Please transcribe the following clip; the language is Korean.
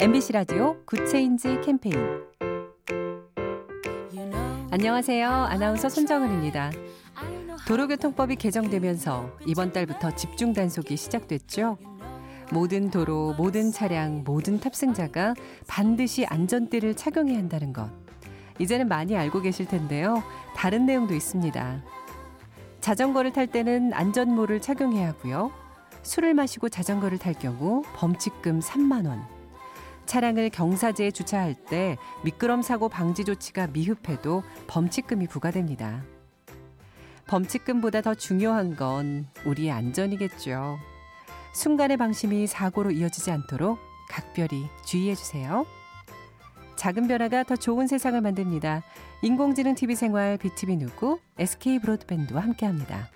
MBC 라디오 Good Change 캠페인 안녕하세요. 아나운서 손정은입니다. 도로교통법이 개정되면서 이번 달부터 집중 단속이 시작됐죠. 모든 도로, 모든 차량, 모든 탑승자가 반드시 안전띠를 착용해야 한다는 것. 이제는 많이 알고 계실 텐데요. 다른 내용도 있습니다. 자전거를 탈 때는 안전모를 착용해야 하고요. 술을 마시고 자전거를 탈 경우 범칙금 3만 원. 차량을 경사지에 주차할 때 미끄럼 사고 방지 조치가 미흡해도 범칙금이 부과됩니다. 범칙금보다 더 중요한 건 우리의 안전이겠죠. 순간의 방심이 사고로 이어지지 않도록 각별히 주의해 주세요. 작은 변화가 더 좋은 세상을 만듭니다. 인공지능 TV 생활 BTV 누구 SK 브로드밴드와 함께합니다.